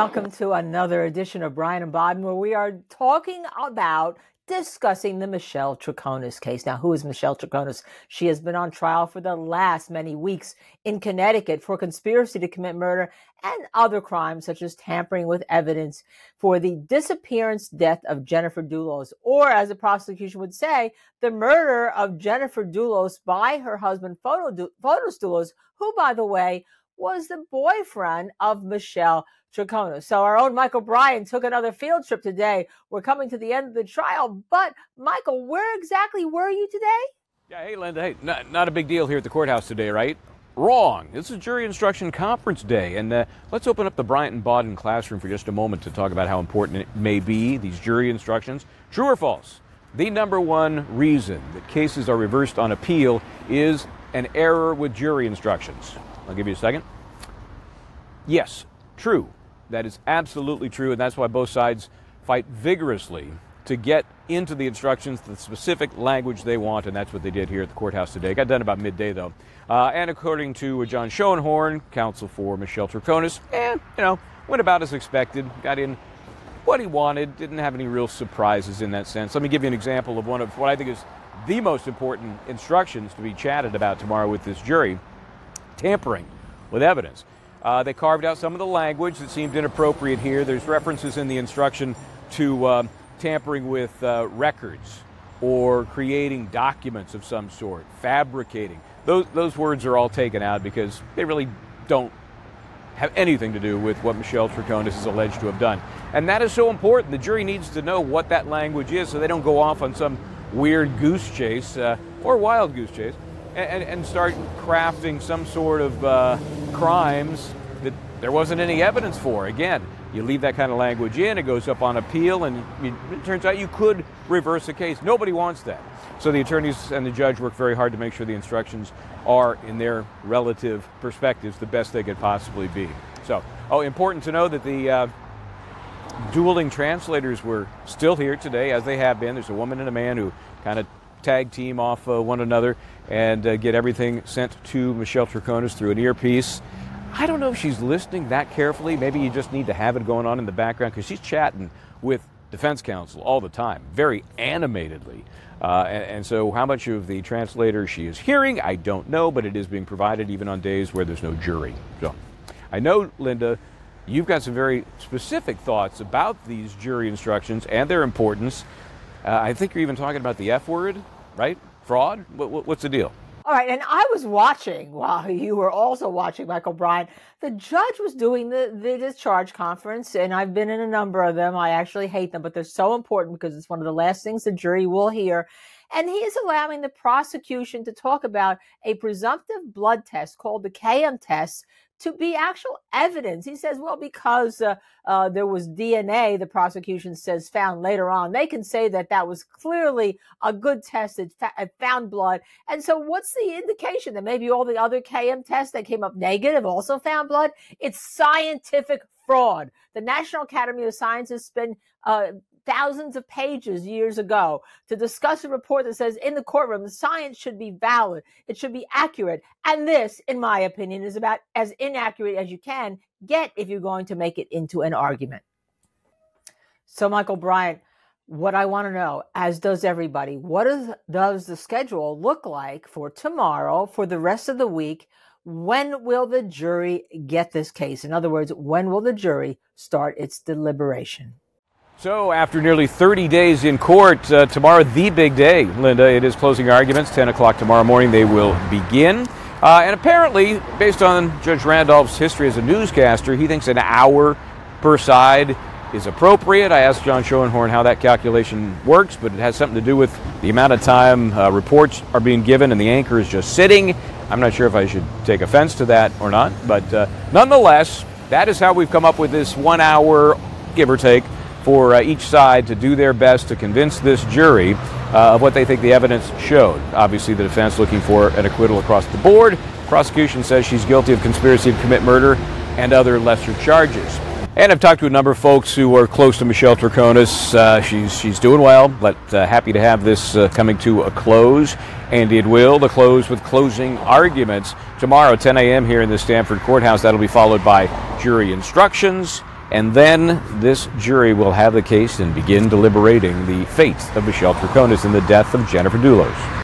welcome to another edition of Bryant and Baden, where we are talking about discussing the Michelle Troconis case. Now, who is Michelle Troconis? She has been on trial for the last many weeks in Connecticut for conspiracy to commit murder and other crimes, such as tampering with evidence for the disappearance death of Jennifer Dulos, or as the prosecution would say, the murder of Jennifer Dulos by her husband, Fotis Dulos, who, by the way, was the boyfriend of Michelle Troconis. So our own Michael Bryant took another field trip today. We're coming to the end of the trial, but Michael, where exactly were you today? Yeah, hey Linda, hey, not, not a big deal here at the courthouse today, right? Wrong. This is jury instruction conference day, and uh, let's open up the Bryant and Baden classroom for just a moment to talk about how important it may be, these jury instructions. True or false? The number one reason that cases are reversed on appeal is an error with jury instructions. I'll give you a second. Yes, true. That is absolutely true, and that's why both sides fight vigorously to get into the instructions the specific language they want, and that's what they did here at the courthouse today. Got done about midday, though. Uh, and according to John Schoenhorn, counsel for Michelle Troconis, eh, you know, went about as expected, got in what he wanted, didn't have any real surprises in that sense. Let me give you an example of one of what I think is the most important instructions to be chatted about tomorrow with this jury tampering with evidence. Uh, they carved out some of the language that seemed inappropriate here. There's references in the instruction to uh, tampering with uh, records or creating documents of some sort, fabricating. Those, those words are all taken out because they really don't have anything to do with what Michelle Troconis is alleged to have done. And that is so important. The jury needs to know what that language is so they don't go off on some weird goose chase uh, or wild goose chase and, and start crafting some sort of uh, crimes that there wasn't any evidence for. Again, you leave that kind of language in, it goes up on appeal, and it turns out you could reverse a case. Nobody wants that. So the attorneys and the judge work very hard to make sure the instructions are, in their relative perspectives, the best they could possibly be. So, oh, important to know that the uh, dueling translators were still here today, as they have been. There's a woman and a man who kind of tag team off uh, one another and uh, get everything sent to Michelle Troconis through an earpiece. I don't know if she's listening that carefully. Maybe you just need to have it going on in the background because she's chatting with defense counsel all the time, very animatedly. Uh, and, and, so, how much of the translator she is hearing, I don't know, but it is being provided even on days where there's no jury. So, I know, Linda, you've got some very specific thoughts about these jury instructions and their importance. Uh, I think you're even talking about the F word, right? Fraud? What, what, what's the deal? All right, and I was watching while you were also watching, Michael Bryant. The judge was doing the, the discharge conference, and I've been in a number of them. I actually hate them, but they're so important because it's one of the last things the jury will hear. And he is allowing the prosecution to talk about a presumptive blood test called the KM test to be actual evidence. He says, well, because uh, uh, there was DNA, the prosecution says, found later on, they can say that that was clearly a good test that fa- found blood. And so, what's the indication that maybe all the other KM tests that came up negative also found blood? It's scientific fraud. The National Academy of Sciences spent uh, thousands of pages years ago to discuss a report that says in the courtroom, science should be valid, it should be accurate. And this, in my opinion, is about as inaccurate as you can get if you're going to make it into an argument. So, Michael Bryant, what I want to know, as does everybody, what is, does the schedule look like for tomorrow, for the rest of the week? When will the jury get this case? In other words, when will the jury start its deliberation? So, after nearly 30 days in court, uh, tomorrow the big day, Linda. It is closing arguments. 10 o'clock tomorrow morning, they will begin. Uh, and apparently, based on Judge Randolph's history as a newscaster, he thinks an hour per side is appropriate. I asked John Schoenhorn how that calculation works, but it has something to do with the amount of time uh, reports are being given and the anchor is just sitting. I'm not sure if I should take offense to that or not, but uh, nonetheless, that is how we've come up with this one hour, give or take, for uh, each side to do their best to convince this jury uh, of what they think the evidence showed. Obviously, the defense looking for an acquittal across the board. Prosecution says she's guilty of conspiracy to commit murder and other lesser charges. And I've talked to a number of folks who are close to Michelle Troconis. Uh, she's she's doing well, but uh, happy to have this uh, coming to a close. And it will. The close with closing arguments tomorrow, 10 a.m. here in the Stamford Courthouse. That'll be followed by jury instructions And then this jury will have the case and begin deliberating the fate of Michelle Troconis and the death of Jennifer Dulos.